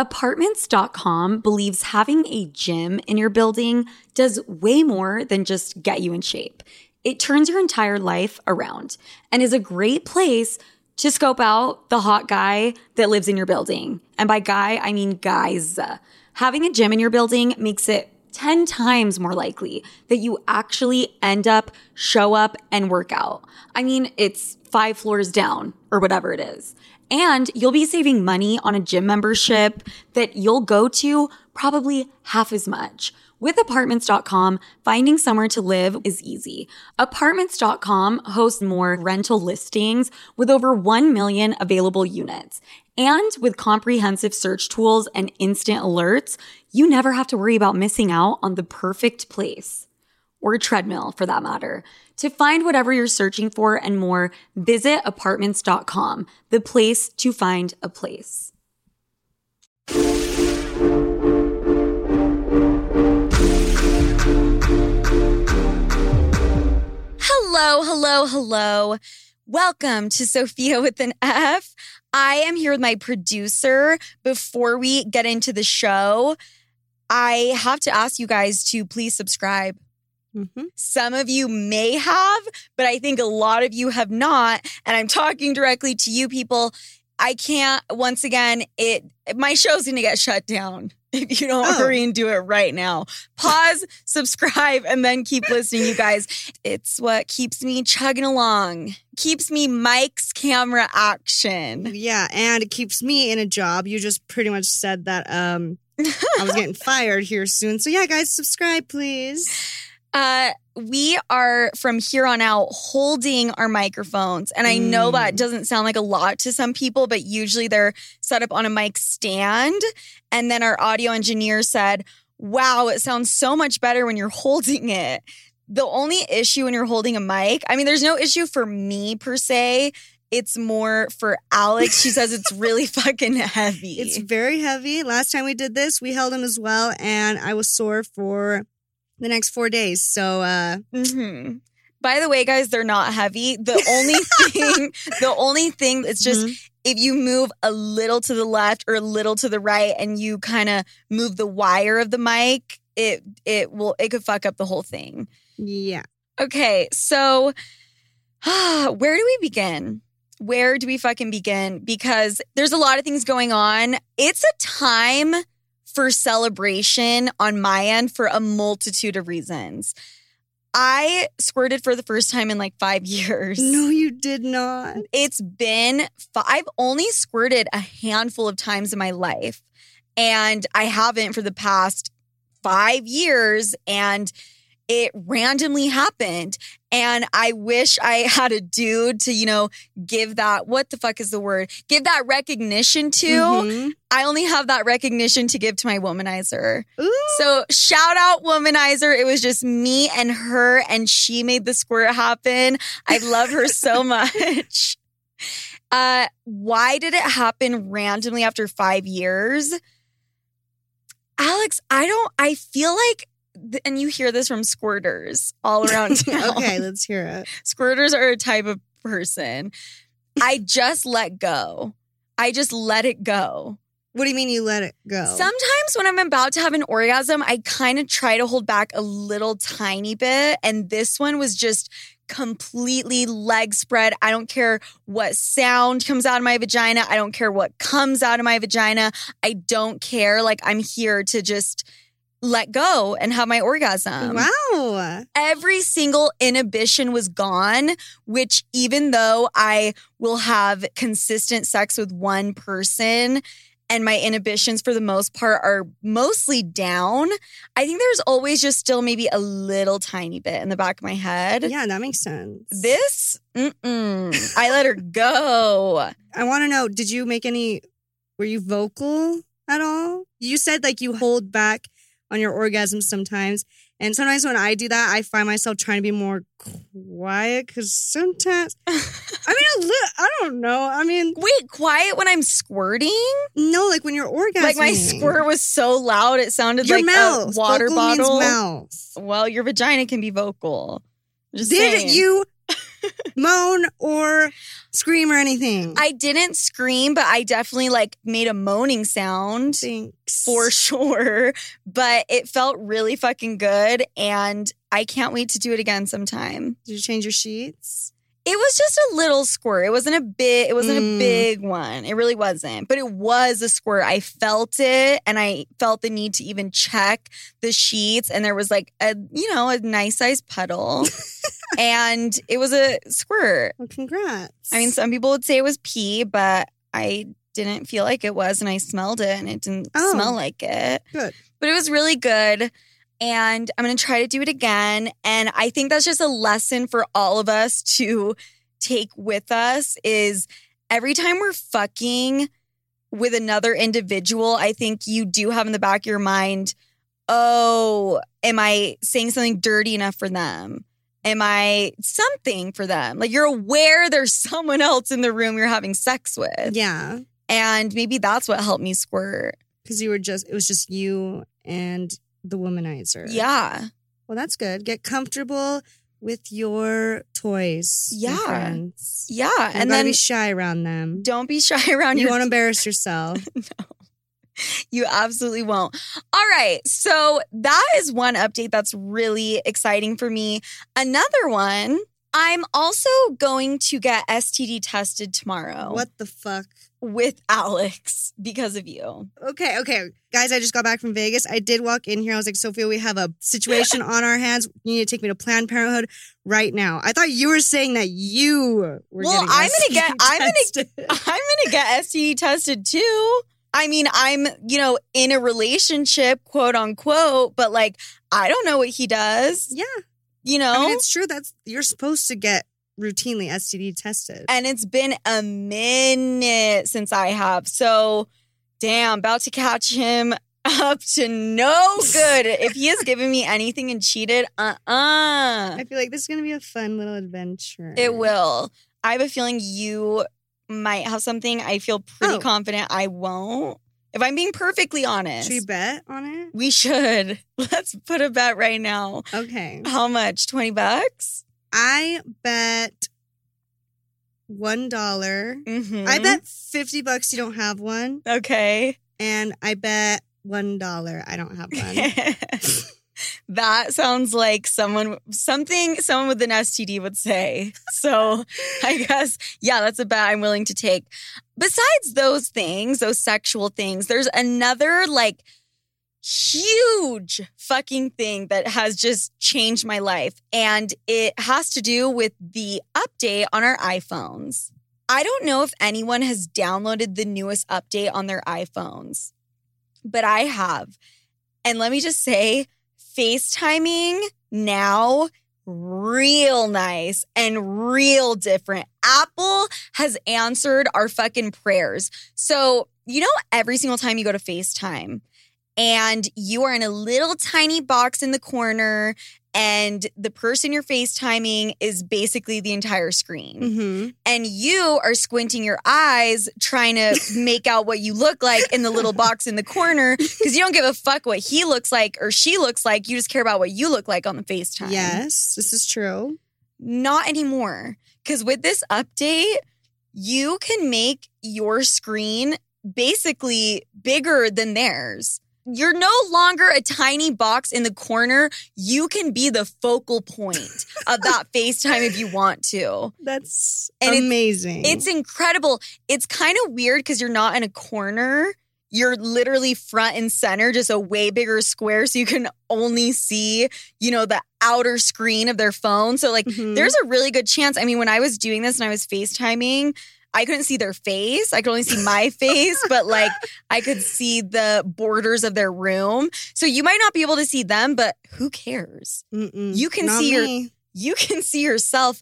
Apartments.com believes having a gym in your building does way more than just get you in shape. It turns your entire life around and is a great place to scope out the hot guy that lives in your building. And by guy, I mean guys. Having a gym in your building makes it 10 times more likely that you actually end up, show up, and work out. I mean, it's five floors down or whatever it is. And you'll be saving money on a gym membership that you'll go to probably half as much. With apartments.com, finding somewhere to live is easy. Apartments.com hosts more rental listings with over 1 million available units. And with comprehensive search tools and instant alerts, you never have to worry about missing out on the perfect place or treadmill for that matter. To find whatever you're searching for and more, visit apartments.com, the place to find a place. Hello, hello, hello. Welcome to Sofia with an F. I am here with my producer. Before we get into the show, I have to ask you guys to please subscribe. Mm-hmm. Some of you may have, but I think a lot of you have not. And I'm talking directly to you people. I can't, once again, it my show's gonna get shut down if you don't Oh. hurry and do it right now. Pause, subscribe, and then keep listening, you guys. It's what keeps me chugging along, keeps me Mike's camera action. Yeah, and it keeps me in a job. You just pretty much said that um I was getting fired here soon. So yeah, guys, subscribe please. Uh, we are from here on out holding our microphones. And I know Mm. that doesn't sound like a lot to some people, but usually they're set up on a mic stand. And then our audio engineer said, Wow, it sounds so much better when you're holding it. The only issue when you're holding a mic, I mean, there's no issue for me per se. It's more for Alex. She says it's really fucking heavy. It's very heavy. Last time we did this, we held him as well, and I was sore for the next four days. So uh hmm By the way, guys, they're not heavy. The only thing, the only thing, it's just mhm. if you move a little to the left or a little to the right, and you kind of move the wire of the mic, it it will it could fuck up the whole thing. yeah. Okay, so where do we begin? Where do we fucking begin? Because there's a lot of things going on. It's a time for celebration on my end for a multitude of reasons. I squirted for the first time in like five years. No, you did not. It's been, fi- I've only squirted a handful of times in my life, and I haven't for the past five years. And it randomly happened. And I wish I had a dude to, you know, give that, what the fuck is the word? Give that recognition to. Mhm. I only have that recognition to give to my womanizer. Ooh. So shout out womanizer. It was just me and her and she made the squirt happen. I love her so much. Uh, why did it happen randomly after five years? Alex, I don't, I feel like, and you hear this from squirters all around town. okay, let's hear it. Squirters are a type of person. I just let go. I just let it go. What do you mean you let it go? Sometimes when I'm about to have an orgasm, I kind of try to hold back a little tiny bit. And this one was just completely leg spread. I don't care what sound comes out of my vagina. I don't care what comes out of my vagina. I don't care. Like I'm here to just let go and have my orgasm wow. every single inhibition was gone, which even though I will have consistent sex with one person and my inhibitions for the most part are mostly down, I think there's always just still maybe a little tiny bit in the back of my head. Yeah, that makes sense. This, mm-mm, I let her go. I want to know, did you make any were you vocal at all? You said like you hold back on your orgasms sometimes. And sometimes when I do that, I find myself trying to be more quiet because sometimes, I mean, li- I don't know. I mean, Wait, quiet when I'm squirting? no, like when you're orgasming. Like my squirt was so loud, it sounded your like mouth. a water Vocal bottle. mouth. Well, your vagina can be vocal. Just Did saying. you? moan or scream or anything. I didn't scream, but I definitely like made a moaning sound Thanks. for sure. But it felt really fucking good. And I can't wait to do it again sometime. Did you change your sheets? It was just a little squirt. It wasn't a big, it wasn't Mm. a big one. It really wasn't. But it was a squirt. I felt it and I felt the need to even check the sheets. And there was like a, you know, a nice size puddle. and it was a squirt. Well, congrats. I mean, some people would say it was pee, but I didn't feel like it was, and I smelled it, and it didn't Oh. smell like it. Good. But it was really good. And I'm going to try to do it again. And I think that's just a lesson for all of us to take with us is every time we're fucking with another individual, I think you do have in the back of your mind, oh, am I saying something dirty enough for them? Am I something for them? Like you're aware there's someone else in the room you're having sex with. yeah, And maybe that's what helped me squirt. because you were just it was just you and the womanizer. Yeah. Well, that's good. Get comfortable with your toys. Yeah. Yeah. and and then be shy around them. don't be shy around You your won't embarrass yourself. You absolutely won't. All right. So that is one update that's really exciting for me. Another one, I'm also going to get STD tested tomorrow What the fuck? with Alex because of you. Okay, okay. Guys, I just got back from Vegas. I did walk in here. I was like, Sofia, we have a situation on our hands. You need to take me to Planned Parenthood right now. I thought you were saying that you were Well, I'm gonna get- STD I'm gonna- I'm going to get STD tested too. I mean, I'm, you know, in a relationship, quote unquote, but like, I don't know what he does, Yeah. you know? I mean, it's true. That's you're supposed to get routinely STD tested. and it's been a minute since I have. So, damn, about to catch him up to no good. if he has given me anything and cheated, uh uh I feel like this is gonna be a fun little adventure. it will. I have a feeling you might have something. I feel pretty Oh. confident I won't. If I'm being perfectly honest, Should we bet on it? we should. Let's put a bet right now. Okay. How much? 20 bucks? I bet one dollar. Mm-hmm. I bet fifty bucks you don't have one, Okay. and I bet one dollar I don't have one. that sounds like someone something someone with an STD would say. So I guess yeah, that's a bet I'm willing to take. Besides those things, those sexual things, there's another like huge fucking thing that has just changed my life and it has to do with the update on our iPhones. I don't know if anyone has downloaded the newest update on their iPhones, but I have. And let me just say, FaceTiming now real nice and real different. Apple has answered our fucking prayers. So, you know, every single time you go to FaceTime and you are in a little tiny box in the corner and the person you're FaceTiming is basically the entire screen hmm and you are squinting your eyes trying to make out what you look like in the little box in the corner because you don't give a fuck what he looks like or she looks like. You just care about what you look like on the FaceTime. Yes, this is true. Not anymore. Because with this update, you can make your screen basically bigger than theirs. You're no longer a tiny box in the corner. You can be the focal point of that FaceTime if you want to. That's And amazing. It's incredible. It's kind of weird because you're not in a corner. You're literally front and center, just a way bigger square. So you can only see, you know, the outer screen of their phone. So, like, Mhm. there's a really good chance. I mean, when I was doing this and I was FaceTiming, I couldn't see their face. I could only see my face, but like I could see the borders of their room. So you might not be able to see them, but who cares? Mm-mm. you can see your- You can see yourself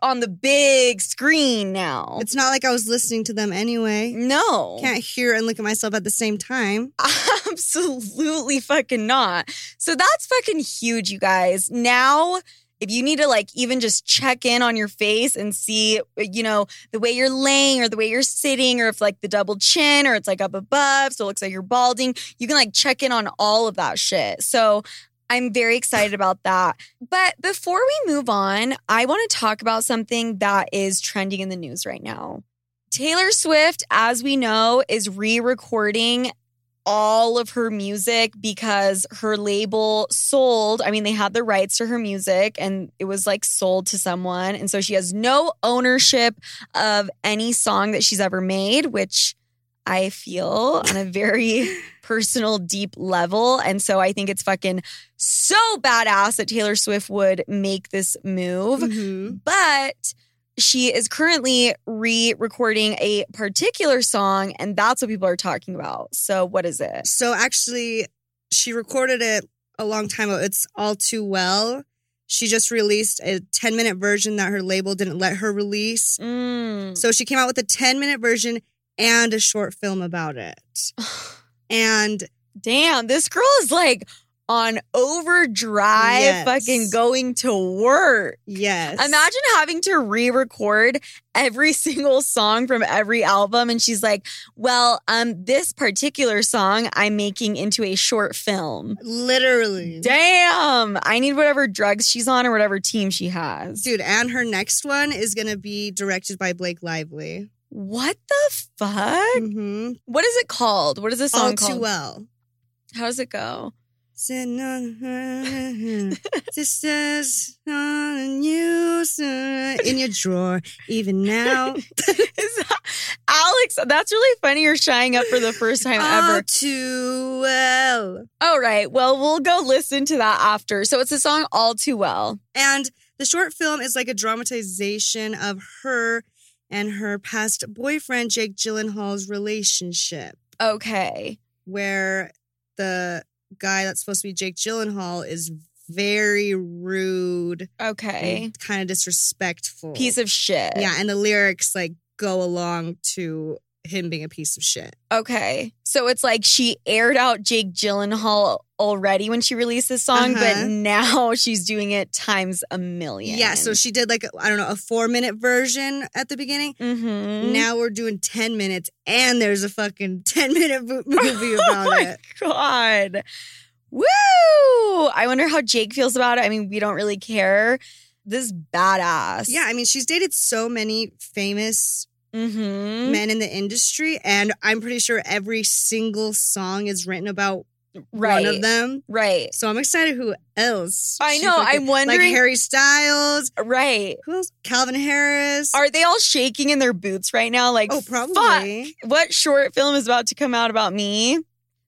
on the big screen now. It's not like I was listening to them anyway. No. Can't hear and look at myself at the same time. Absolutely fucking not. So that's fucking huge, you guys. Now, if you need to like even just check in on your face and see, uh, you know, the way you're laying or the way you're sitting, or if like the double chin or it's like up above, so it looks like you're balding, you can like check in on all of that shit. So I'm very excited about that. But before we move on, I want to talk about something that is trending in the news right now. Taylor Swift, as we know, is re recording all of her music because her label sold. I mean, they had the rights to her music and it was like sold to someone. And so she has no ownership of any song that she's ever made, which I feel on a very personal, deep level. And so I think it's fucking so badass that Taylor Swift would make this move. Mhm. But she is currently re recording a particular song, and that's what people are talking about. So, what is it? So actually, she recorded it a long time ago. It's all too well. She just released a 10 minute version that her label didn't let her release. Mm. So she came out with a 10 minute version and a short film about it. And Damn, this girl is like on overdrive, Yes. fucking going to work. yes. Imagine having to re record every single song from every album. And she's like, well, um, this particular song I'm making into a short film. Literally. Damn, I need whatever drugs she's on or whatever team she has. Dude, and her next one is going to be directed by Blake Lively. What the fuck? hmm What is it called? What is this song All called? too well. How does it go? Sitting on her, sisters on you uh, sir, in your drawer, even now. Alex, that's really funny. You're shying up for the first time All ever. too well. All right. Well, we'll go listen to that after. So it's a song All Too Well. And the short film is like a dramatization of her and her past boyfriend, Jake Gyllenhaal's relationship, Okay. where the guy that's supposed to be Jake Gyllenhaal is very rude Okay. kind of disrespectful. Piece of shit. Yeah, and the lyrics like go along to him being a piece of shit. Okay. So it's like she aired out Jake Gyllenhaal already when she released this song, Uh-huh. but now she's doing it times a million. Yeah, so she did like I don't know a four minute version at the beginning. Mhm. Now we're doing ten minutes, and there's a fucking ten minute mo- movie oh about my it. god. Woo! I wonder how Jake feels about it. I mean, we don't really care. This is badass. Yeah, I mean she's dated so many famous Mm-hmm. men in the industry, and I'm pretty sure every single song is written about Right. one of them. Right. So I'm excited who else. I know, fucking- I'm wondering- like Harry Styles. Right. Who else? Calvin Harris. Are they all shaking in their boots right now? Like, oh, fuck. probably. what short film is about to come out about me?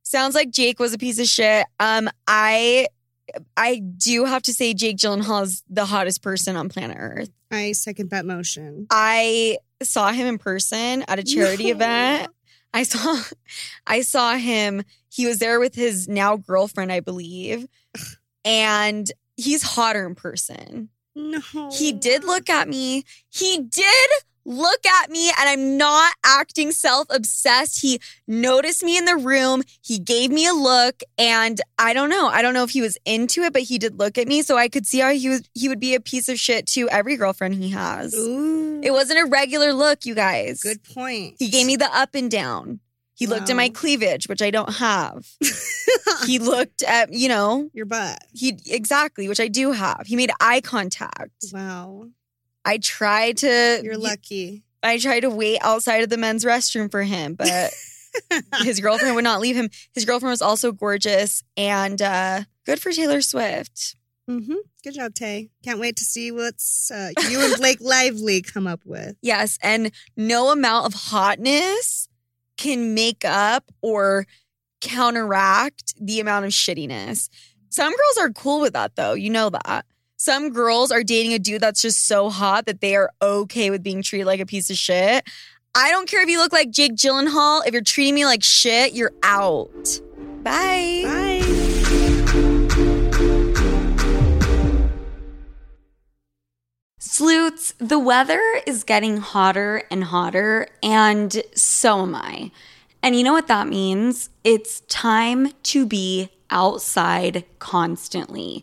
Sounds like Jake was a piece of shit. Um, I I do have to say Jake Gyllenhaal is the hottest person on planet Earth. I second that motion. I saw him in person at a charity No. event. I saw I saw him. He was there with his now girlfriend, I believe. And he's hotter in person. No. He did look at me. He did look at me, and I'm not acting self obsessed. He noticed me in the room. He gave me a look, and I don't know. I don't know if he was into it, but he did look at me, so I could see how he was. He would be a piece of shit to every girlfriend he has. Ooh. It wasn't a regular look, you guys. Good point. He gave me the up and down. He looked at my cleavage, which I don't have. he looked at, you know, your butt. he exactly, which I do have. He made eye contact. Wow. I tried to You're lucky. I tried to wait outside of the men's restroom for him, but his girlfriend would not leave him. His girlfriend was also gorgeous and uh, good for Taylor Swift. Mm-hmm. Good job, Tay. Can't wait to see what's uh, you and Blake Lively come up with. Yes, and no amount of hotness can make up or counteract the amount of shittiness. Some girls are cool with that though. You know that. Some girls are dating a dude that's just so hot that they are okay with being treated like a piece of shit. I don't care if you look like Jake Gyllenhaal. If you're treating me like shit, you're out. Bye. Bye. Sloots, the weather is getting hotter and hotter, and so am I. And you know what that means? It's time to be outside constantly.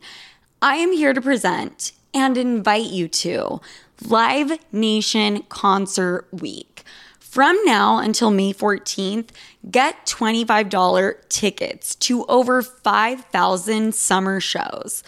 I am here to present and invite you to Live Nation Concert Week. From now until May 14th, get $25 tickets to over 5,000 summer shows.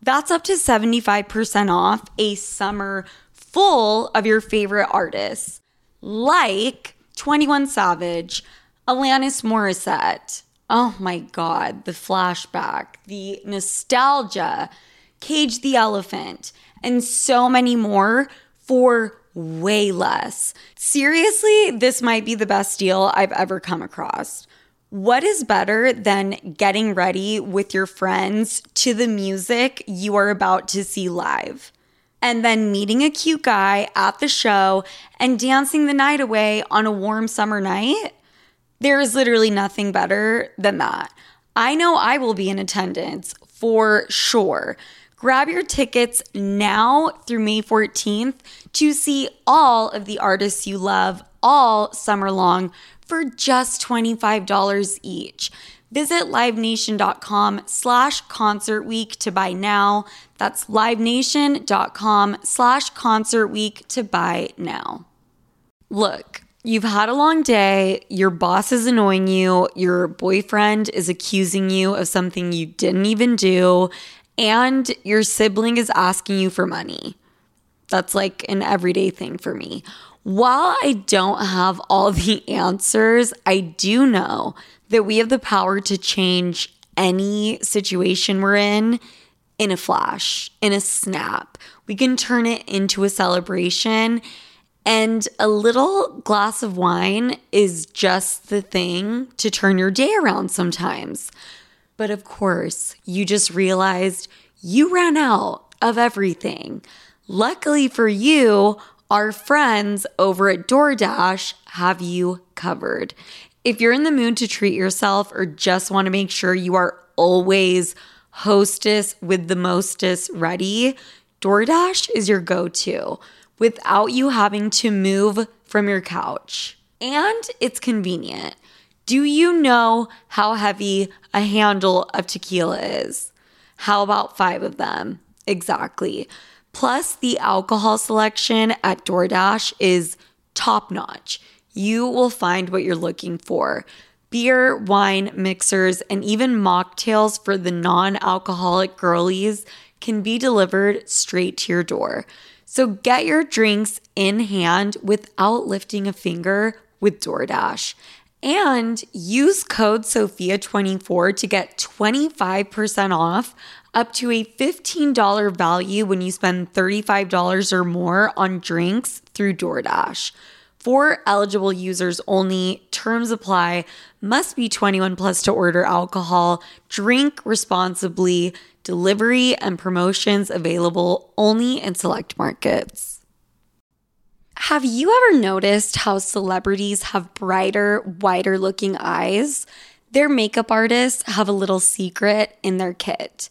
That's up to 75% off a summer full of your favorite artists, like 21 Savage, Alanis Morissette. Oh my God, the flashback, the nostalgia, Cage the Elephant, and so many more for way less. Seriously, this might be the best deal I've ever come across. What is better than getting ready with your friends to the music you are about to see live? And then meeting a cute guy at the show and dancing the night away on a warm summer night? There is literally nothing better than that. I know I will be in attendance for sure. Grab your tickets now through May 14th to see all of the artists you love all summer long for just $25 each. Visit livenation.com slash concert week to buy now. That's livenation.com slash concert week to buy now. Look, you've had a long day, your boss is annoying you, your boyfriend is accusing you of something you didn't even do, and your sibling is asking you for money. That's like an everyday thing for me. While I don't have all the answers, I do know that we have the power to change any situation we're in in a flash, in a snap. We can turn it into a celebration. And a little glass of wine is just the thing to turn your day around sometimes. But of course, you just realized you ran out of everything. Luckily for you, our friends over at DoorDash have you covered. If you're in the mood to treat yourself or just want to make sure you are always hostess with the mostest ready, DoorDash is your go to without you having to move from your couch. And it's convenient. Do you know how heavy a handle of tequila is? How about five of them? Exactly. Plus, the alcohol selection at DoorDash is top notch. You will find what you're looking for beer, wine, mixers, and even mocktails for the non alcoholic girlies can be delivered straight to your door. So get your drinks in hand without lifting a finger with DoorDash. And use code SOFIA24 to get 25% off up to a $15 value when you spend $35 or more on drinks through DoorDash. For eligible users only, terms apply, must be 21 plus to order alcohol, drink responsibly, delivery and promotions available only in select markets. Have you ever noticed how celebrities have brighter, wider looking eyes? Their makeup artists have a little secret in their kit.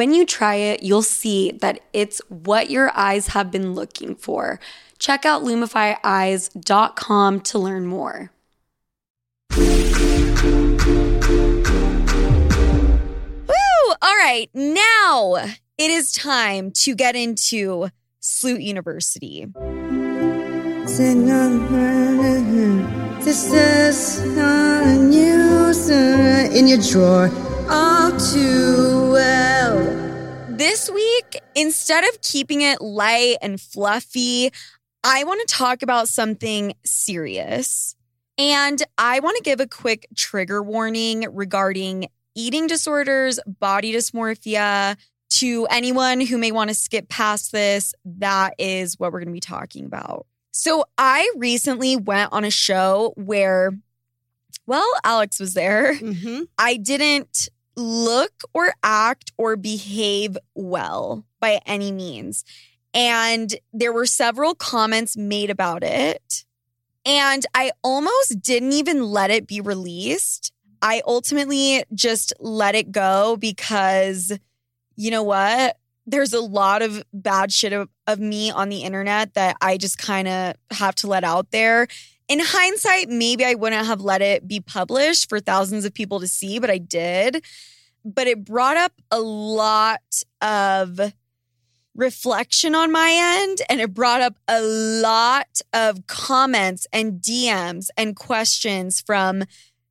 When you try it, you'll see that it's what your eyes have been looking for. Check out lumifyeyes.com to learn more. Woo! All right, now it is time to get into Sloot University. This is a new in your drawer all too well. This week, instead of keeping it light and fluffy, I want to talk about something serious. And I want to give a quick trigger warning regarding eating disorders, body dysmorphia. To anyone who may want to skip past this, that is what we're going to be talking about. So, I recently went on a show where, well, Alex was there. Mm-hmm. I didn't look or act or behave well by any means. And there were several comments made about it. And I almost didn't even let it be released. I ultimately just let it go because, you know what? There's a lot of bad shit of, of me on the internet that I just kind of have to let out there. In hindsight, maybe I wouldn't have let it be published for thousands of people to see, but I did. But it brought up a lot of reflection on my end and it brought up a lot of comments and DMs and questions from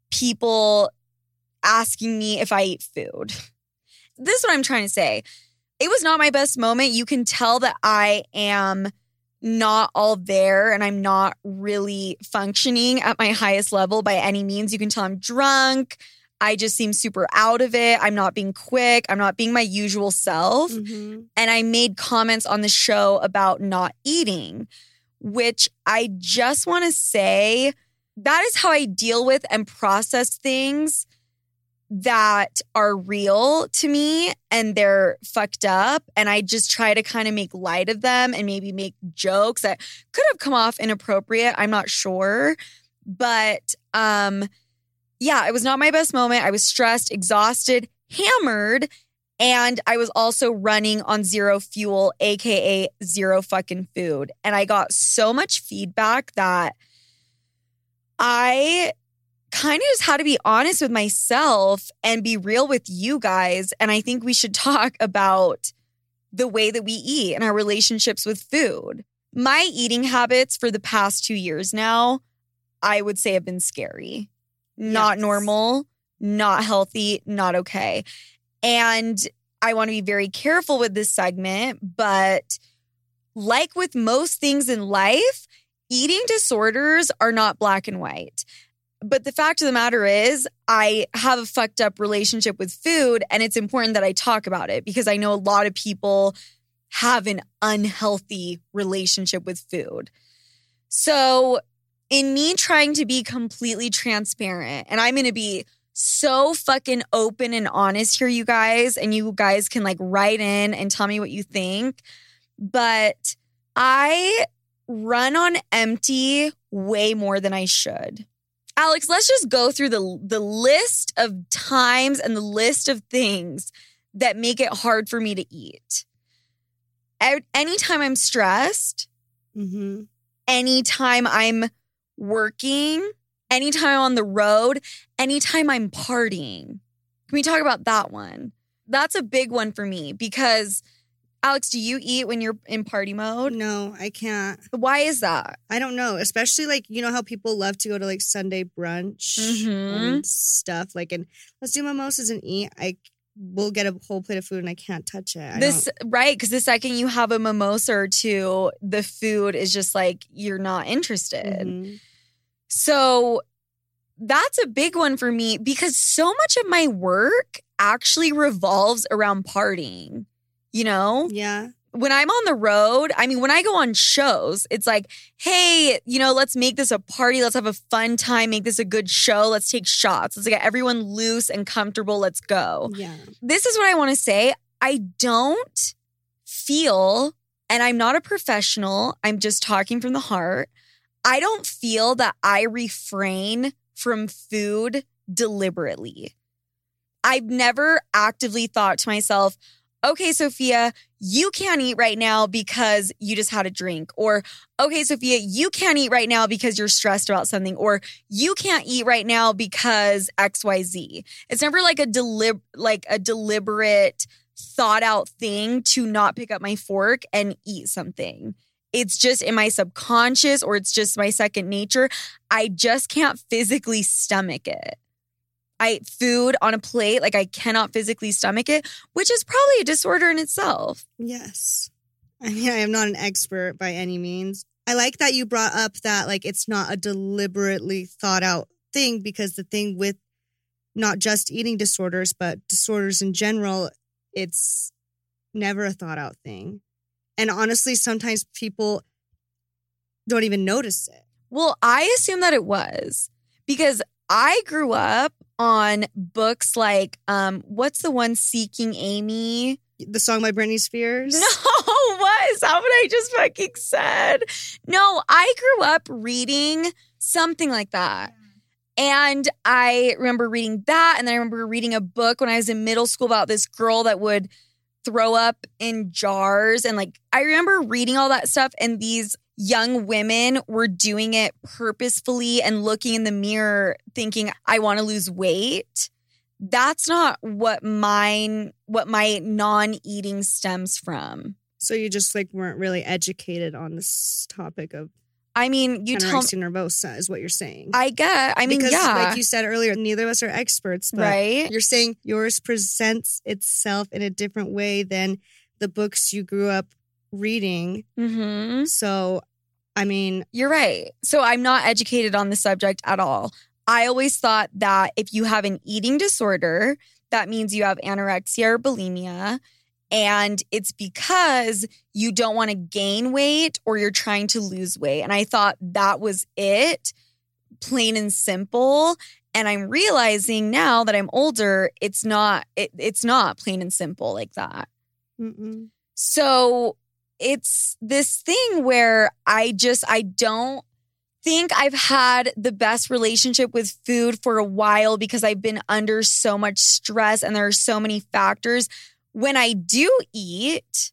people asking me if I eat food. This is what I'm trying to say. It was not my best moment. You can tell that I am not all there and I'm not really functioning at my highest level by any means. You can tell I'm drunk. I just seem super out of it. I'm not being quick. I'm not being my usual self. Mm-hmm. And I made comments on the show about not eating, which I just want to say that is how I deal with and process things that are real to me and they're fucked up. And I just try to kind of make light of them and maybe make jokes that could have come off inappropriate. I'm not sure. But um yeah, it was not my best moment. I was stressed, exhausted, hammered, and I was also running on zero fuel, aka zero fucking food. And I got so much feedback that I kind of just had to be honest with myself and be real with you guys. And I think we should talk about the way that we eat and our relationships with food. My eating habits for the past two years now, I would say have been scary, not Yes. normal, not healthy, not okay. And I want to be very careful with this segment, but like with most things in life, eating disorders are not black and white. But the fact of the matter is, I have a fucked up relationship with food, and it's important that I talk about it because I know a lot of people have an unhealthy relationship with food. So, in me trying to be completely transparent, and I'm gonna be so fucking open and honest here, you guys, and you guys can like write in and tell me what you think. But I run on empty way more than I should. Alex, let's just go through the the list of times and the list of things that make it hard for me to eat. Anytime I'm stressed, Mm-hmm. anytime I'm working, anytime I'm on the road, anytime I'm partying. Can we talk about that one? That's a big one for me because Alex, do you eat when you're in party mode? No, I can't. Why is that? I don't know. Especially like you know how people love to go to like Sunday brunch Mhm. and stuff. Like and let's do mimosas and eat. I will get a whole plate of food and I can't touch it. I this right because the second you have a mimosa or two, the food is just like you're not interested. don't- Mhm. So that's a big one for me because so much of my work actually revolves around partying. You know, Yeah. when I'm on the road, I mean, when I go on shows, it's like, hey, you know, let's make this a party. Let's have a fun time, make this a good show. Let's take shots. Let's get everyone loose and comfortable. Let's go Yeah. this is what I want to say. I don't feel, and I'm not a professional, I'm just talking from the heart. I don't feel that I refrain from food deliberately. I've never actively thought to myself, okay, Sofia, you can't eat right now because you just had a drink. Or, okay, Sofia, you can't eat right now because you're stressed about something. Or, you can't eat right now because XYZ. It's never like a delib like a deliberate thought out thing to not pick up my fork and eat something. It's just in my subconscious or it's just my second nature. I just can't physically stomach it. I eat food on a plate, like I cannot physically stomach it, which is probably a disorder in itself. Yes. I mean, I am not an expert by any means. I like that you brought up that like it's not a deliberately thought out thing because the thing with not just eating disorders, but disorders in general, it's never a thought out thing. And honestly, sometimes people don't even notice it. Well, I assume that it was because I grew up on books like um what's the one Seeking Amy? The song by Britney Spears. No, what is that what I just fucking said? No, I grew up reading something like that. And I remember reading that. And then I remember reading a book when I was in middle school about this girl that would throw up in jars. And like, I remember reading all that stuff. And these young women were doing it purposefully and looking in the mirror thinking, I want to lose weight. That's not what mine, what my non eating stems from. So you just like weren't really educated on this topic of I mean, you tell anorexia nervosa is what you're saying. I get. I mean, because yeah, like you said earlier, neither of us are experts, but right. you're saying yours presents itself in a different way than the books you grew up reading. Mm-hmm. So, I mean, You're right. So I'm not educated on the subject at all. I always thought that if you have an eating disorder, that means you have anorexia or bulimia. And it's because you don't want to gain weight or you're trying to lose weight. And I thought that was it, plain and simple. And I'm realizing now that I'm older, it's not, it, it's not plain and simple like that. mm-mm. So it's this thing where I just I don't think I've had the best relationship with food for a while because I've been under so much stress and there are so many factors. When I do eat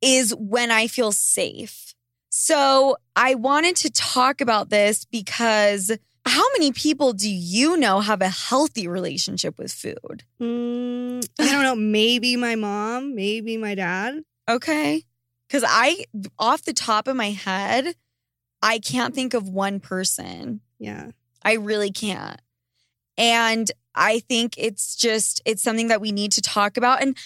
is when I feel safe. So I wanted to talk about this because how many people do you know have a healthy relationship with food? Mm, I don't know. Maybe my mom, maybe my dad. Okay. Cause I, off the top of my head, I can't think of one person. Yeah. I really can't. And I think it's just, it's something that we need to talk about. And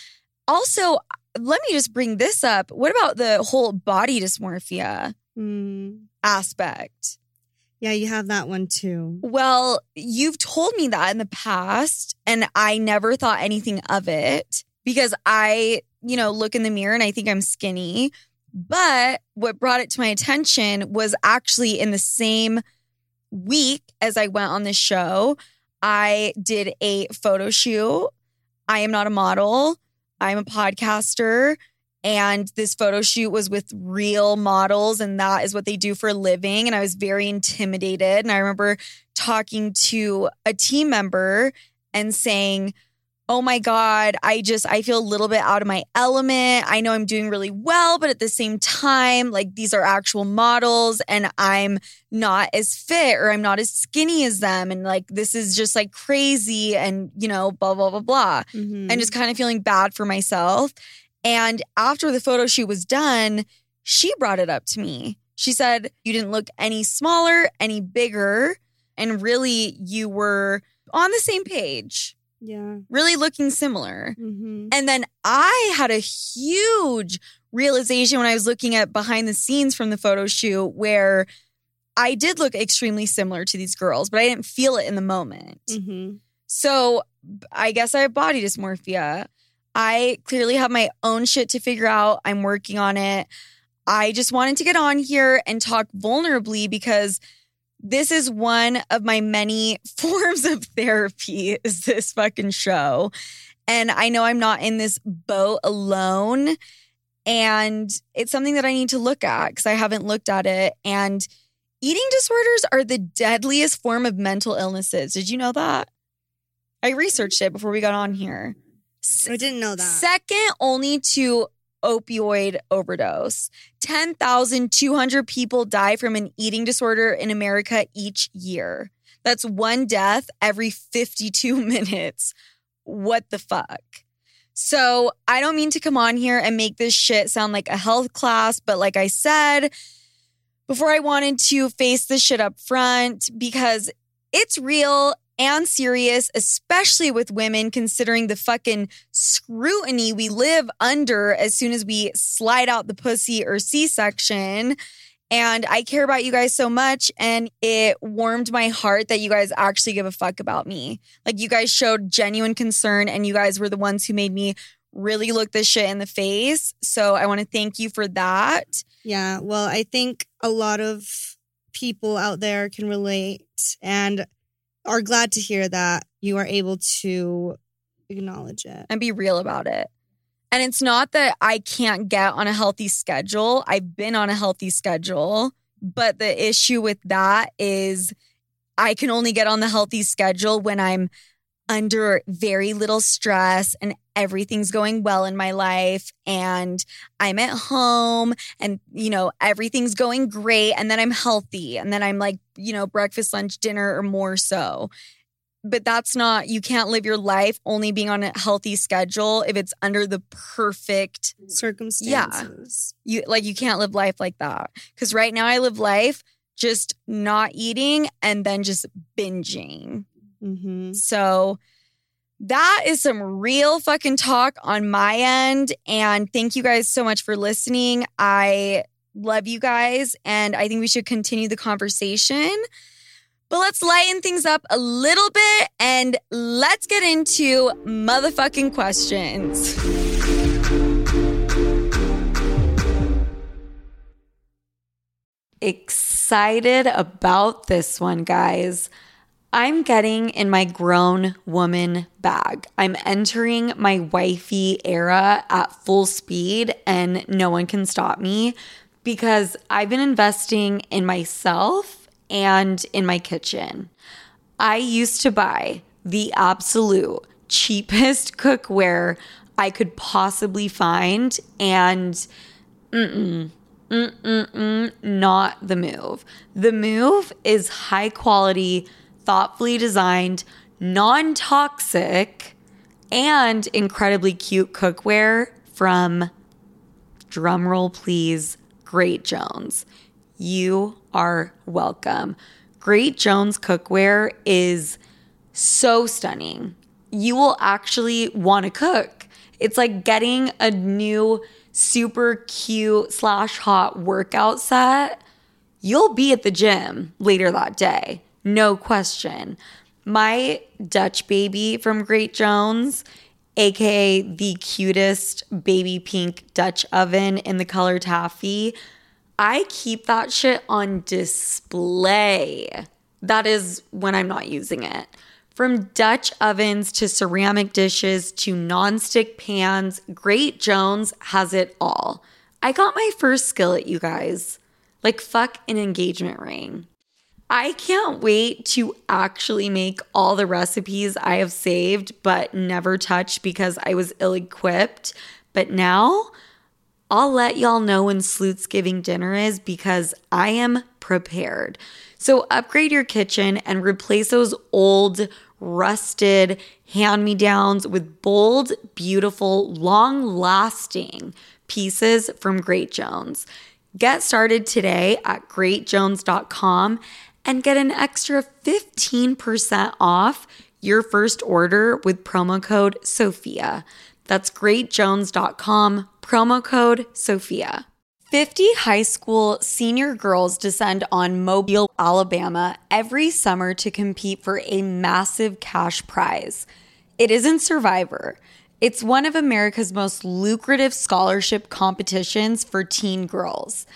also, let me just bring this up. What about the whole body dysmorphia Mm. aspect? Yeah, you have that one too. Well, you've told me that in the past, and I never thought anything of it because I, you know, look in the mirror and I think I'm skinny. But what brought it to my attention was actually in the same week as I went on this show, I did a photo shoot. I am not a model, I'm a podcaster. And this photo shoot was with real models, and that is what they do for a living. And I was very intimidated. And I remember talking to a team member and saying, Oh my God, I just, I feel a little bit out of my element. I know I'm doing really well, but at the same time, like these are actual models and I'm not as fit or I'm not as skinny as them. And like this is just like crazy and, you know, blah, blah, blah, blah Mhm. and just kind of feeling bad for myself. And after the photo shoot was done, she brought it up to me. She said, You didn't look any smaller, any bigger, and really you were on the same page, yeah. really looking similar. hmm And then I had a huge realization when I was looking at behind the scenes from the photo shoot where I did look extremely similar to these girls, but I didn't feel it in the moment. hmm So I guess I have body dysmorphia. I clearly have my own shit to figure out. I'm working on it. I just wanted to get on here and talk vulnerably because this is one of my many forms of therapy is this fucking show. And I know I'm not in this boat alone. And it's something that I need to look at because I haven't looked at it. And eating disorders are the deadliest form of mental illnesses. Did you know that? I researched it before we got on here. I didn't know that. Second only to opioid overdose. 10,200 people die from an eating disorder in America each year. That's one death every 52 minutes. What the fuck? So, I don't mean to come on here and make this shit sound like a health class, but like I said, before I wanted to face this shit up front because it's real and serious, especially with women, considering the fucking scrutiny we live under as soon as we slide out the pussy or C section. And I care about you guys so much. And it warmed my heart that you guys actually give a fuck about me. Like, you guys showed genuine concern, and you guys were the ones who made me really look this shit in the face. So I want to thank you for that. Yeah. Well, I think a lot of people out there can relate and are glad to hear that you are able to acknowledge it. and be real about it. And it's not that I can't get on a healthy schedule. I've been on a healthy schedule, but the issue with that is I can only get on the healthy schedule when I'm under very little stress and everything's going well in my life and I'm at home and you know everything's going great and then I'm healthy and then I'm like you know breakfast lunch dinner or more so. But that's not you can't live your life only being on a healthy schedule if it's under the perfect Circumstances. you like you can't live life like that. Because right now i live life just not eating and then just binging Mm-hmm. so that is some real fucking talk on my end and thank you guys so much for listening i love you guys and i think we should continue the conversation but let's lighten things up a little bit and let's get into motherfucking questions. excited about this one, guys. I'm getting in my grown woman bag. I'm entering my wifey era at full speed, and no one can stop me because I've been investing in myself and in my kitchen. I used to buy the absolute cheapest cookware I could possibly find, and Mm-mm, mm-mm, not the move. The move is high quality, thoughtfully designed, non toxic, and incredibly cute cookware from, drumroll please, Great Jones. You are welcome. Great Jones cookware is so stunning. You will actually want to cook. It's like getting a new super cute slash hot workout set. You'll be at the gym later that day, no question. My Dutch baby from Great Jones, aka the cutest baby pink Dutch oven in the color taffy, I keep that shit on display. That is when I'm not using it. From Dutch ovens to ceramic dishes to nonstick pans, Great Jones has it all. I got my first skillet, you guys. Like, fuck an engagement ring. I can't wait to actually make all the recipes I have saved but never touched because I was ill equipped. But now I'll let y'all know when Sloot's Giving dinner is because I am prepared. So upgrade your kitchen and replace those old, rusted hand me downs with bold, beautiful, long lasting pieces from Great Jones. Get started today at greatjones.com and get an extra 15% off your first order with promo code SOFIA. That's greatjones.com, promo code SOFIA. 50 high school senior girls descend on Mobile, Alabama every summer to compete for a massive cash prize. It isn't Survivor. It's one of America's most lucrative scholarship competitions for teen girls.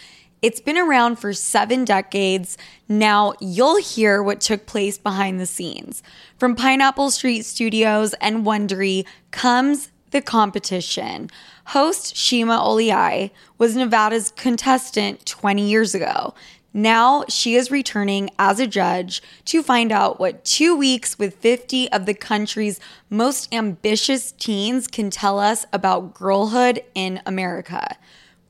It's been around for seven decades. Now you'll hear what took place behind the scenes. From Pineapple Street Studios and Wondery comes the competition. Host Shima Oliai was Nevada's contestant 20 years ago. Now she is returning as a judge to find out what two weeks with 50 of the country's most ambitious teens can tell us about girlhood in America.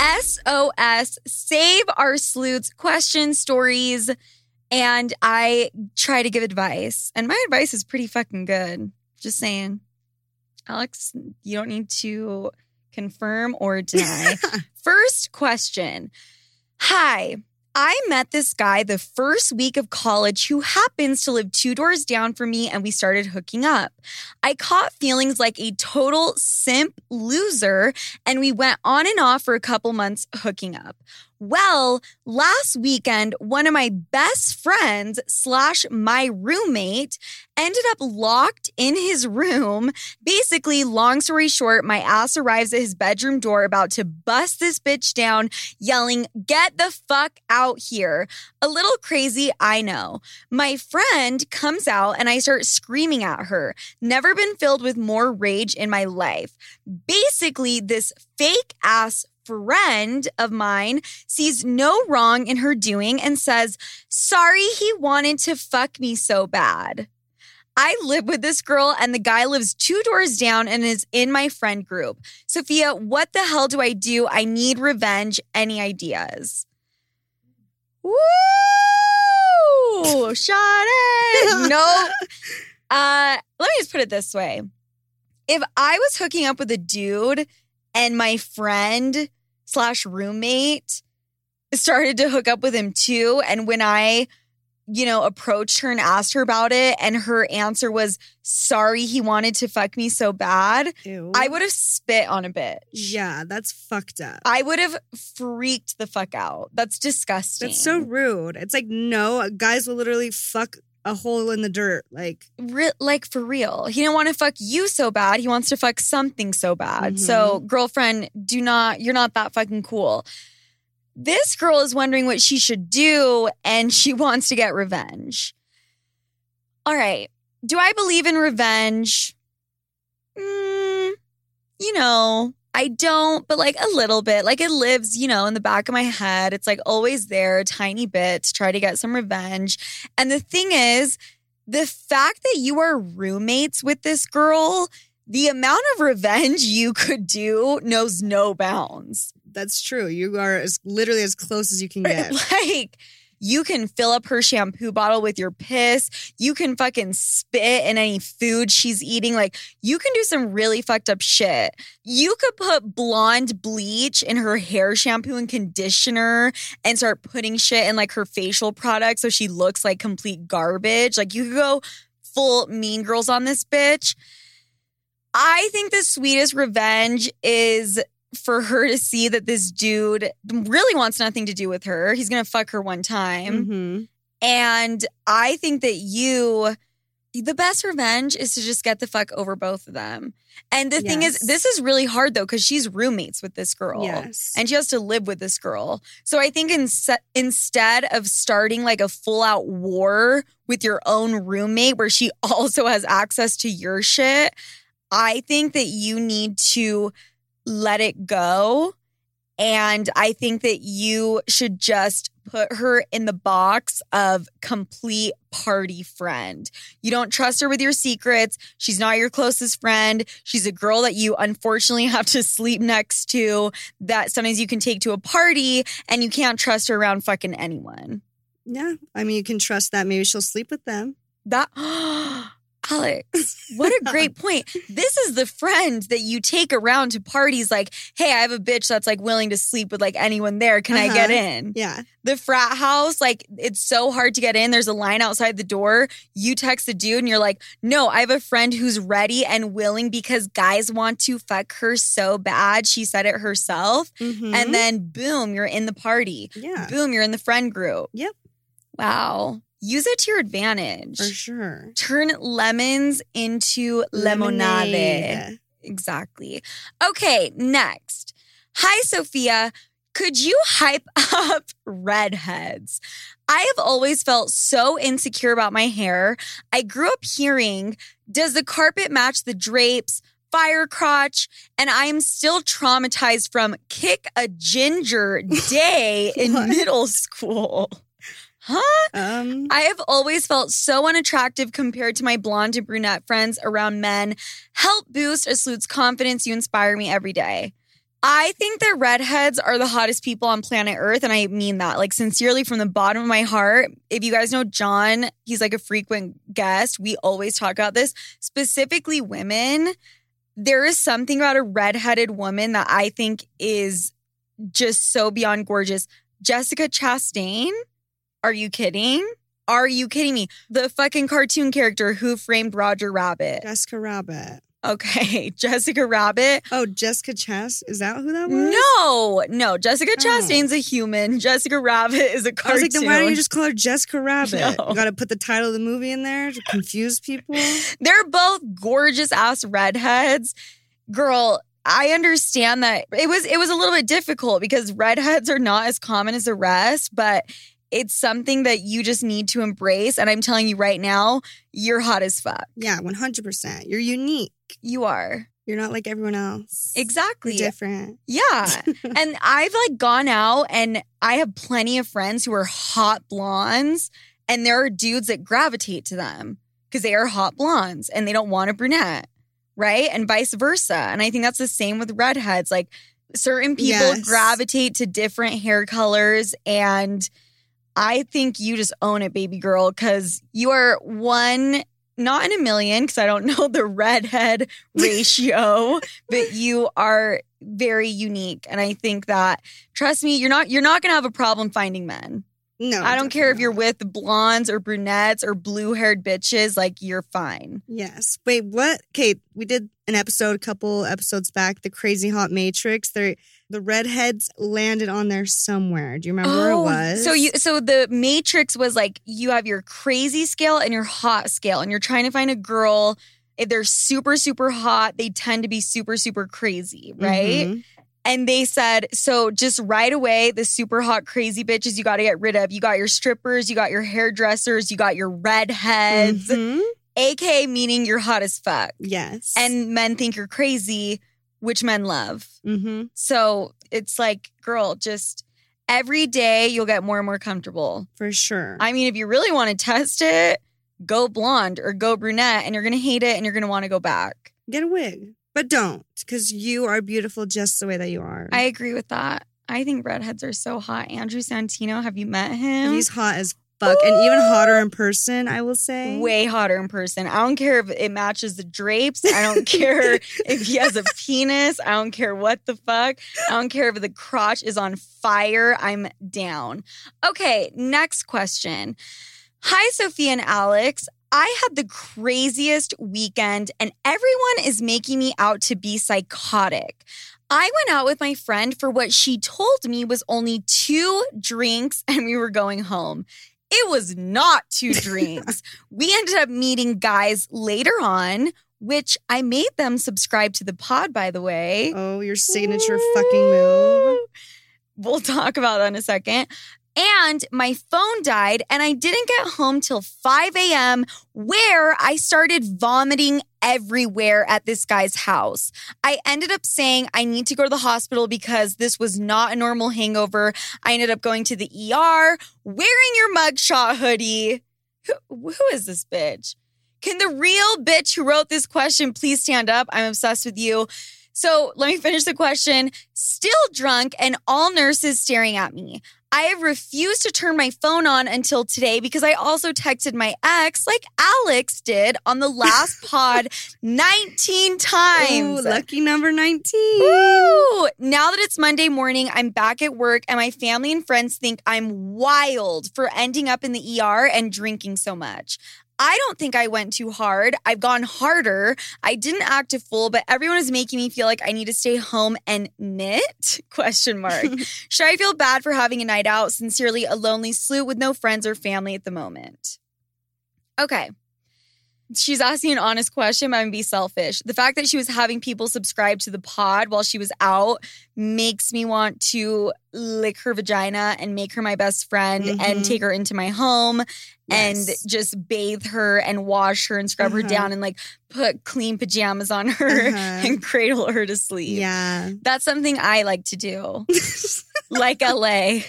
SOS, save our Sloots, questions, stories. And I try to give advice. And my advice is pretty fucking good. Just saying. Alex, you don't need to confirm or deny. First question Hi, I met this guy the first week of college who happens to live two doors down from me, and we started hooking up. I caught feelings like a total simp loser, and we went on and off for a couple months hooking up. Well, last weekend, one of my best friends slash my roommate ended up locked in his room. Basically, long story short, my ass arrives at his bedroom door about to bust this bitch down, yelling, Get the fuck out here. A little crazy, I know. My friend comes out and I start screaming at her. Never been filled with more rage in my life. Basically, this fake ass friend of mine sees no wrong in her doing and says, Sorry, he wanted to fuck me so bad. I live with this girl, and the guy lives two doors down and is in my friend group. Sofia, what the hell do I do? I need revenge. Any ideas? Woo! Shot it. no. Uh, let me just put it this way. If I was hooking up with a dude and my friend slash roommate started to hook up with him too. And when I, you know, approached her and asked her about it, and her answer was, sorry, he wanted to fuck me so bad, Ew. I would have spit on a bitch. Yeah, that's fucked up. I would have freaked the fuck out. That's disgusting. That's so rude. It's like, no, guys will literally fuck a hole in the dirt. Like, Re- like for real. He didn't want to fuck you so bad. He wants to fuck something so bad. Mhm. So, girlfriend, do not, you're not that fucking cool. This girl is wondering what she should do and she wants to get revenge. All right. Do I believe in revenge? Mm, you know, I don't, but like a little bit. Like it lives, you know, in the back of my head. It's like always there, a tiny bit to try to get some revenge. And the thing is, the fact that you are roommates with this girl, the amount of revenge you could do knows no bounds. that's true. You are as literally as close as you can get. Like, you can fill up her shampoo bottle with your piss. You can fucking spit in any food she's eating. Like, you can do some really fucked up shit. You could put blonde bleach in her hair shampoo and conditioner and start putting shit in like her facial products so she looks like complete garbage. Like, you could go full mean girls on this bitch. I think the sweetest revenge is for her to see that this dude really wants nothing to do with her. He's going to fuck her one time. hmm And I think that you, the best revenge is to just get the fuck over both of them. And the thing is, this is really hard though, because she's roommates with this girl. Yes. And she has to live with this girl. So I think inse- instead of starting like a full out war with your own roommate where she also has access to your shit, I think that you need to let it go. And I think that you should just put her in the box of complete party friend. You don't trust her with your secrets. She's not your closest friend. She's a girl that you unfortunately have to sleep next to, that sometimes you can take to a party and you can't trust her around fucking anyone. Yeah. I mean, you can trust that. Maybe she'll sleep with them. That Alex, what a great point. This is the friend that you take around to parties like, hey, I have a bitch that's like willing to sleep with like anyone there. Can I get Uh-huh. in? Yeah. The frat house, like it's so hard to get in. There's a line outside the door. You text the dude and you're like, no, I have a friend who's ready and willing because guys want to fuck her so bad. She said it herself. Mhm. And then boom, you're in the party. yeah, Boom, you're in the friend group. Yep. Wow. Use it to your advantage for sure. turn lemons into lemonade. Exactly. Okay, next. Hi, Sofia. Could you hype up redheads? I have always felt so insecure about my hair. I grew up hearing, does the carpet match the drapes? Fire crotch, and I am still traumatized from kick a ginger day in middle school. Huh? Um, I have always felt so unattractive compared to my blonde and brunette friends around men. Help boost a Sloot's confidence. You inspire me every day. I think that redheads are the hottest people on planet Earth. And I mean that, like, sincerely from the bottom of my heart. If you guys know John, he's like a frequent guest. We always talk about this, specifically women. There is something about a redheaded woman that I think is just so beyond gorgeous. Jessica Chastain, are you kidding? Are you kidding me? The fucking cartoon character who framed Roger Rabbit. Jessica Rabbit. Okay, Jessica Rabbit. Oh, Jessica Chast. Is that who that was? No, no. Jessica Oh. Chastain's a human. Jessica Rabbit is a cartoon. was like, then why don't you just call her Jessica Rabbit? No. You got to put the title of the movie in there to confuse people. They're both gorgeous ass redheads. Girl, I understand that it was it was a little bit difficult because redheads are not as common as the rest, but it's something that you just need to embrace. And I'm telling you right now, you're hot as fuck. Yeah, one hundred percent. You're unique. You are. You're not like everyone else. Exactly. You're different. Yeah. and I've like gone out and I have plenty of friends who are hot blondes and there are dudes that gravitate to them because they are hot blondes and they don't want a brunette. Right. And vice versa. And I think that's the same with redheads. Like certain people Yes. gravitate to different hair colors. And I think you just own it, baby girl, because you are one, not in a million, because I don't know the redhead ratio, but you are very unique. And I think that, trust me, you're not, you're not going to have a problem finding men. No, I don't care if you're not. with blondes or brunettes or blue haired bitches, like you're fine. Yes. Wait, what? Okay, we did an episode a couple episodes back, the Crazy Hot Matrix. They the redheads landed on there somewhere. Do you remember where it was? Oh, So you so the matrix was like you have your crazy scale and your hot scale, and you're trying to find a girl. If they're super, super hot, they tend to be super, super crazy, right? Mhm. And they said, so just right away, the super hot, crazy bitches you got to get rid of. You got your strippers, you got your hairdressers, you got your redheads, Mhm. AK meaning you're hot as fuck. Yes. And men think you're crazy, which men love. hmm So it's like, girl, just every day you'll get more and more comfortable. for sure. I mean, if you really want to test it, go blonde or go brunette, and you're going to hate it and you're going to want to go back. Get a wig, but don't because you are beautiful just the way that you are. I agree with that. I think redheads are so hot. Andrew Santino, have you met him? He's hot as fuck, and even hotter in person. I will say. way hotter in person. I don't care if it matches the drapes. I don't care if he has a penis. I don't care what the fuck. I don't care if the crotch is on fire. I'm down. Okay, next question. Hi, Sofia and Alex. I had the craziest weekend, and everyone is making me out to be psychotic. I went out with my friend for what she told me was only two drinks, and we were going home. It was not two drinks. we ended up meeting guys later on, which I made them subscribe to the pod, by the way. Oh, your signature fucking move. We'll talk about that in a second. And my phone died, and I didn't get home till 5 a.m., where I started vomiting everywhere at this guy's house. I ended up saying I need to go to the hospital because this was not a normal hangover. I ended up going to the ER, wearing your mugshot hoodie. Who, who is this bitch? Can the real bitch who wrote this question please stand up? I'm obsessed with you. So let me finish the question. Still drunk and all nurses staring at me. I have refused to turn my phone on until today because I also texted my ex, like Alex did on the last pod 19 times. Ooh, lucky number 19. Woo! Now that it's Monday morning, I'm back at work and my family and friends think I'm wild for ending up in the ER and drinking so much. I don't think I went too hard. I've gone harder. I didn't act a fool, but everyone is making me feel like I need to stay home and knit? Question mark. Should I feel bad for having a night out? Sincerely, a lonely sloot with no friends or family at the moment. Okay. She's asking an honest question, but I'm gonna be selfish. The fact that she was having people subscribe to the pod while she was out makes me want to lick her vagina and make her my best friend and Mhm. take her into my home and just bathe her and wash her and scrub her Uh-huh. down and like put clean pajamas on her Uh-huh. and cradle her to sleep. Yeah. That's something I like to do. like LA.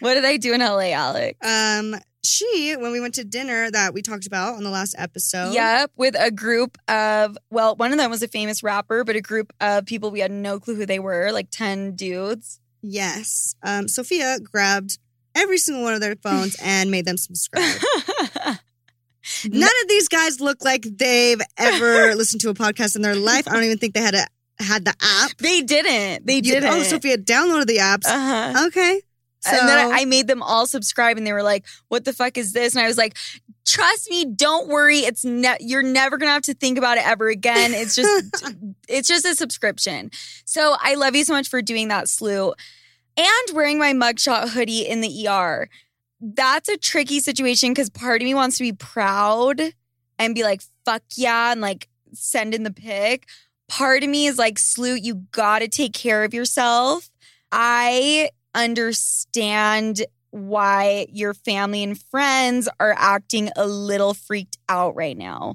What did I do in LA, Alex? um, she, when we went to dinner that we talked about on the last episode. Yep, with a group of well, one of them was a famous rapper, but a group of people we had no clue who they were, like ten dudes. Yes. Um, Sofia grabbed every single one of their phones and made them subscribe. None of these guys look like they've ever listened to a podcast in their life. I don't even think they had a had the app. they didn't. They You- didn't. Oh, Sofia downloaded the apps. Uh-huh. okay. So and then I made them all subscribe, and they were like, "What the fuck is this?" And I was like, "Trust me, don't worry. It's ne- you're never gonna have to think about it ever again. It's just it's just a subscription." So I love you so much for doing that, Slew, and wearing my mugshot hoodie in the ER. That's a tricky situation because part of me wants to be proud and be like, "Fuck yeah," and like send in the pic. Part of me is like, "Slew, you got to take care of yourself." I understand why your family and friends are acting a little freaked out right now.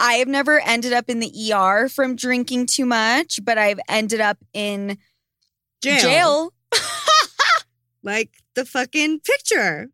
I have never ended up in the ER from drinking too much, but I've ended up in jail. jail. Like the fucking picture.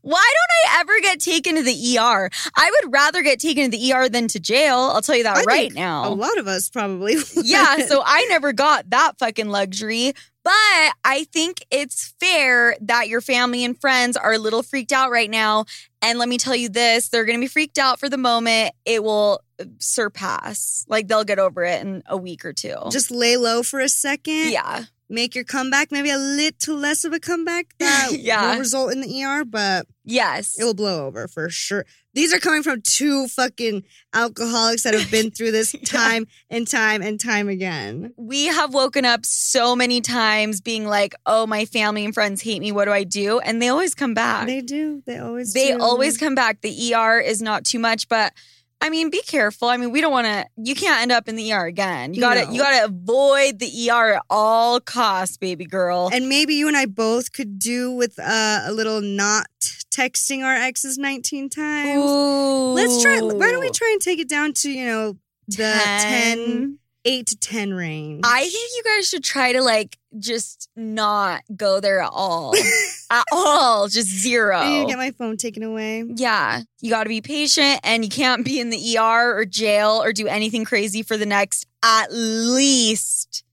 Why don't I ever get taken to the ER? I would rather get taken to the ER than to jail. I'll tell you that I right now. A lot of us probably. yeah, so I never got that fucking luxury. But I think it's fair that your family and friends are a little freaked out right now. And let me tell you this they're going to be freaked out for the moment. It will surpass. Like they'll get over it in a week or two. just lay low for a second. yeah. Make your comeback, maybe a little less of a comeback that Yeah. will result in the ER, but Yes. it will blow over for sure. These are coming from two fucking alcoholics that have been through this Yeah. time and time and time again. we have woken up so many times being like, oh, my family and friends hate me. What do I do? And they always come back. They do. They always they do. always come back. The ER is not too much, but I mean, be careful. I mean, we don't want to. You can't end up in the ER again. You gotta, No. you gotta avoid the ER at all costs, baby girl. And maybe you and I both could do with uh, a little not texting our exes 19 times. Let's try. Why don't we try and take it down to, you know, the 10, 8 to 10 range? I think you guys should try to like just not go there at all, at all, just zero. I need to get my phone taken away. Yeah, you got to be patient and you can't be in the ER or jail or do anything crazy for the next at least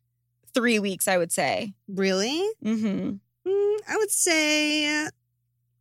three weeks, I would say. Really? hmm Mm, I would say uh,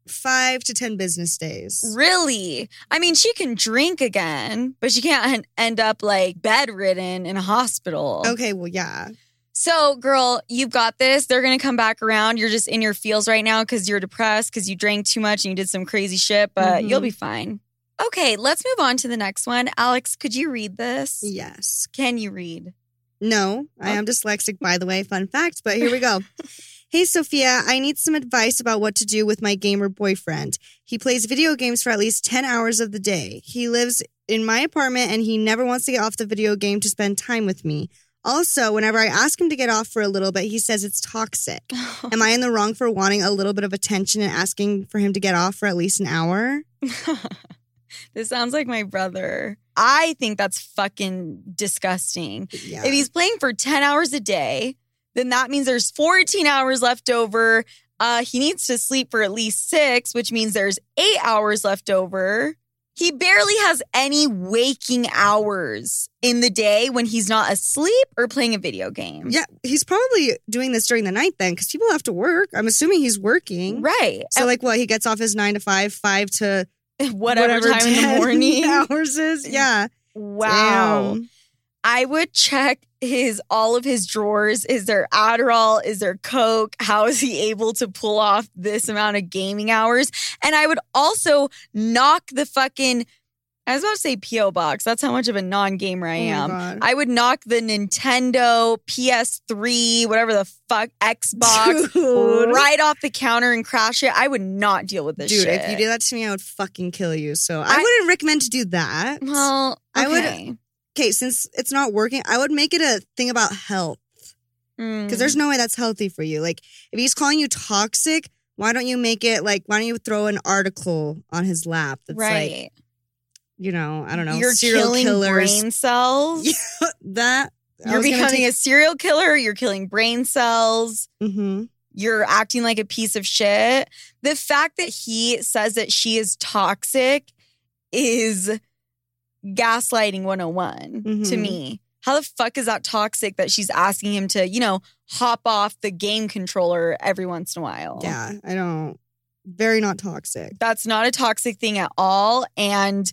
five to 10 business days. Really? I mean, she can drink again, but she can't end up like bedridden in a hospital. Okay, well, yeah. So, girl, you've got this. They're going to come back around. You're just in your feels right now because you're depressed because you drank too much and you did some crazy shit, but Mhm. you'll be fine. Okay, let's move on to the next one. Alex, could you read this? Yes. Can you read? No, I am dyslexic, by the way. Fun fact, but here we go. Hey, Sofia, I need some advice about what to do with my gamer boyfriend. He plays video games for at least 10 hours of the day. He lives in my apartment and he never wants to get off the video game to spend time with me. Also, whenever I ask him to get off for a little bit, he says it's toxic. Am I in the wrong for wanting a little bit of attention and asking for him to get off for at least an hour? this sounds like my brother. I think that's fucking disgusting. Yeah. If he's playing for 10 hours a day, then that means there's 14 hours left over. Uh, he needs to sleep for at least six, which means there's eight hours left over. He barely has any waking hours in the day when he's not asleep or playing a video game. yeah, he's probably doing this during the night then because people have to work. I'm assuming he's working. Right. So, like, well, He gets off his nine to five, five to whatever, time in the morning. hours is. Yeah. Wow. Damn. I would check his all of his drawers. Is there Adderall? Is there Coke? How is he able to pull off this amount of gaming hours? And I would also knock the fucking I was about to say PO box. That's how much of a non-gamer I Oh am. God. I would knock the Nintendo, PS3, whatever the fuck, Xbox Dude. right off the counter and crash it. I would not deal with this shit. Dude, shit. if you did that to me, I would fucking kill you. So I, I- wouldn't recommend to do that. well, I would- okay. since it's not working, I would make it a thing about health Mm. because there's no way that's healthy for you. Like, if he's calling you toxic, why don't you make it like, why don't you throw an article on his lap that's like, right. you know, I don't know, You're serial killing killers. brain cells. that You're becoming take- a serial killer. You're killing brain cells. Mhm. you're acting like a piece of shit. The fact that he says that she is toxic is gaslighting 101 to Mhm. me. How the fuck is that toxic that she's asking him to, you know, hop off the game controller every once in a while? Yeah, I don't. Very not toxic. That's not a toxic thing at all. And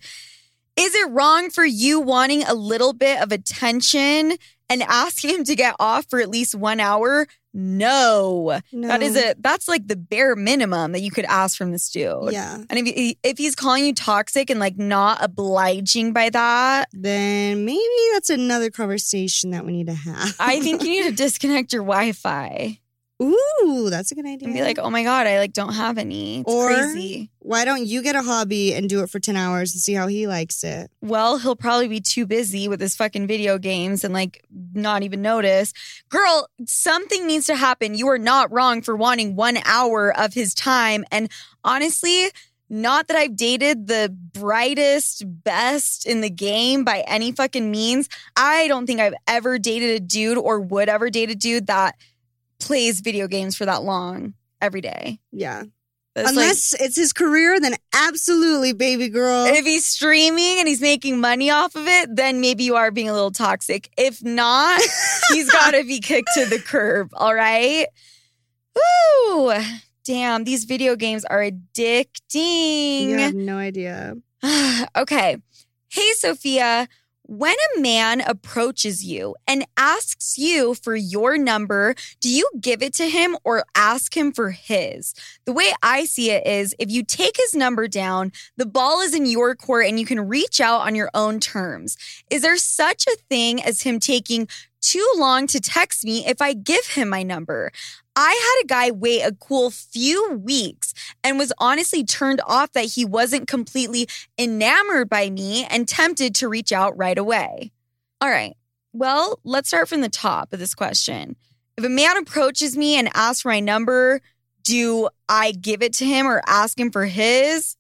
is it wrong for you wanting a little bit of attention and asking him to get off for at least one hour? No. No. That is a that's like the bare minimum that you could ask from this dude. Yeah. And if he, if he's calling you toxic and like not obliging by that, Then maybe that's another conversation that we need to have. I think you need to disconnect your Wi-Fi Ooh, that's a good idea. and be like, "Oh my god, I like don't have any." It's Or- crazy. why don't you get a hobby and do it for 10 hours and see how he likes it? Well, he'll probably be too busy with his fucking video games and like not even notice. Girl, something needs to happen. You are not wrong for wanting one hour of his time. And honestly, not that I've dated the brightest, best in the game by any fucking means. I don't think I've ever dated a dude or would ever date a dude that plays video games for that long every day. Yeah. That's like- Unless it's his career, then absolutely, baby girl. if he's streaming and he's making money off of it, then maybe you are being a little toxic. If not, he's got to be kicked to the curb. All right. Woo! Damn, these video games are addicting. you have no idea. okay. Hey, Sofia. When a man approaches you and asks you for your number, do you give it to him or ask him for his? The way I see it is if you take his number down, the ball is in your court and you can reach out on your own terms. Is there such a thing as him taking too long to text me if I give him my number? I had a guy wait a cool few weeks and was honestly turned off that he wasn't completely enamored by me and tempted to reach out right away. All right. Well, let's start from the top of this question. If a man approaches me and asks for my number, do I give it to him or ask him for his?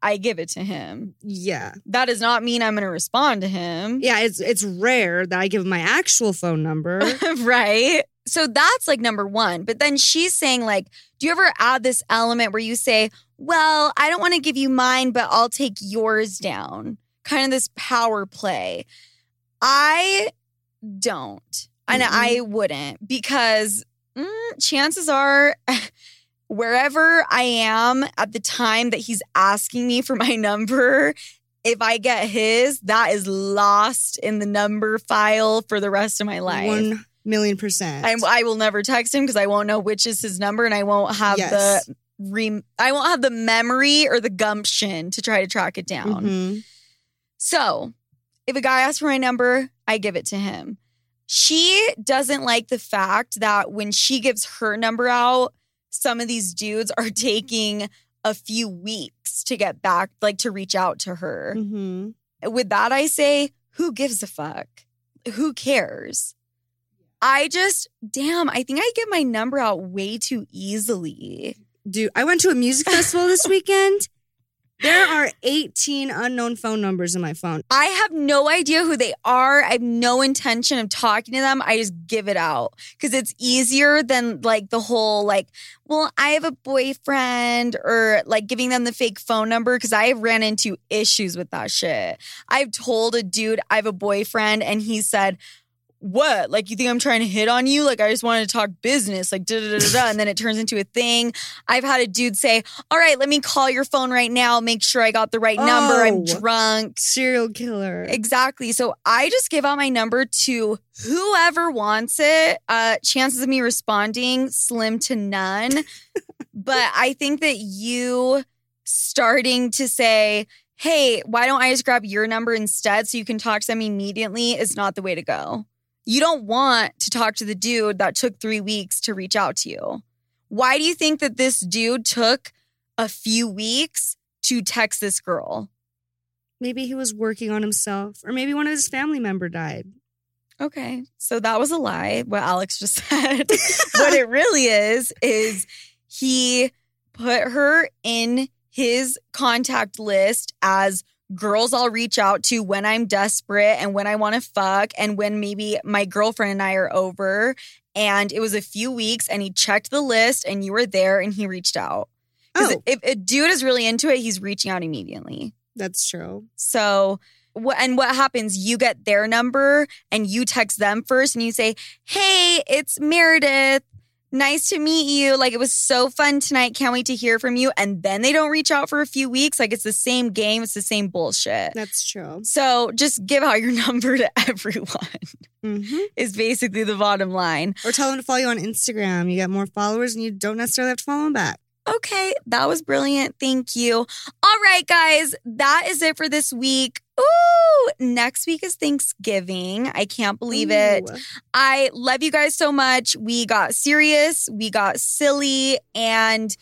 I give it to him. Yeah. That does not mean I'm going to respond to him. Yeah, it's it's rare that I give him my actual phone number. right? So that's like number one. But then she's saying, like, do you ever add this element where you say, well, I don't want to give you mine, but I'll take yours down? Kind of this power play. I don't. And Mm-mm. I wouldn't because mm, chances are, wherever I am at the time that he's asking me for my number, if I get his, that is lost in the number file for the rest of my life. Million percent. I, I will never text him because I won't know which is his number, and I won't have Yes. the re- I won't have the memory or the gumption to try to track it down. Mhm. So, if a guy asks for my number, I give it to him. She doesn't like the fact that when she gives her number out, some of these dudes are taking a few weeks to get back, like to reach out to her. Mhm. With that, I say, who gives a fuck? Who cares? I just, damn, I think I get my number out way too easily. Dude, I went to a music festival this weekend. There are 18 unknown phone numbers in my phone. I have no idea who they are. I have no intention of talking to them. I just give it out because it's easier than like the whole like, well, I have a boyfriend or like giving them the fake phone number because I ran into issues with that shit. I've told a dude I have a boyfriend and he said, what? Like, you think I'm trying to hit on you? Like, I just wanted to talk business, like, da da da da. And then it turns into a thing. I've had a dude say, All right, let me call your phone right now, make sure I got the right number. I'm Oh. drunk. Serial killer. Exactly. So I just give out my number to whoever wants it. Uh, chances of me responding slim to none. but I think that you starting to say, hey, why don't I just grab your number instead so you can talk to them immediately is not the way to go. You don't want to talk to the dude that took three weeks to reach out to you. Why do you think that this dude took a few weeks to text this girl? Maybe he was working on himself, or maybe one of his family member died. Okay. So that was a lie, what Alex just said. what it really is, is he put her in his contact list as girls I'll reach out to when I'm desperate and when I want to fuck and when maybe my girlfriend and I are over. And it was a few weeks and he checked the list and you were there and he reached out. Because Oh, if a dude is really into it, he's reaching out immediately. that's true. So, what and what happens? You get their number and you text them first, and you say, "Hey, it's Meredith. Nice to meet you. Like it was so fun tonight. Can't wait to hear from you." And then they don't reach out for a few weeks. Like it's the same game. It's the same bullshit. That's true. So just give out your number to everyone. hmm Is basically the bottom line. Or tell them to follow you on Instagram. You get more followers and you don't necessarily have to follow them back. Okay, that was brilliant. Thank you. All right, guys, that is it for this week. Ooh, next week is Thanksgiving. I can't believe it. I love you guys so much. We got serious, we got silly, and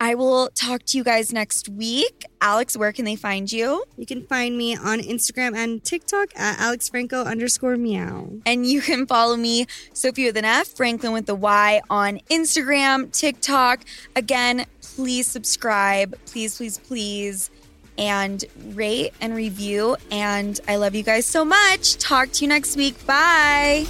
I will talk to you guys next week. Alex, where can they find you? You can find me on Instagram and TikTok at Alex Franco underscore meow. And you can follow me, Sofia with an F, Franklyn with the Y, on Instagram, TikTok. Again, please subscribe. Please, please, please and rate and review. And I love you guys so much. Talk to you next week. Bye.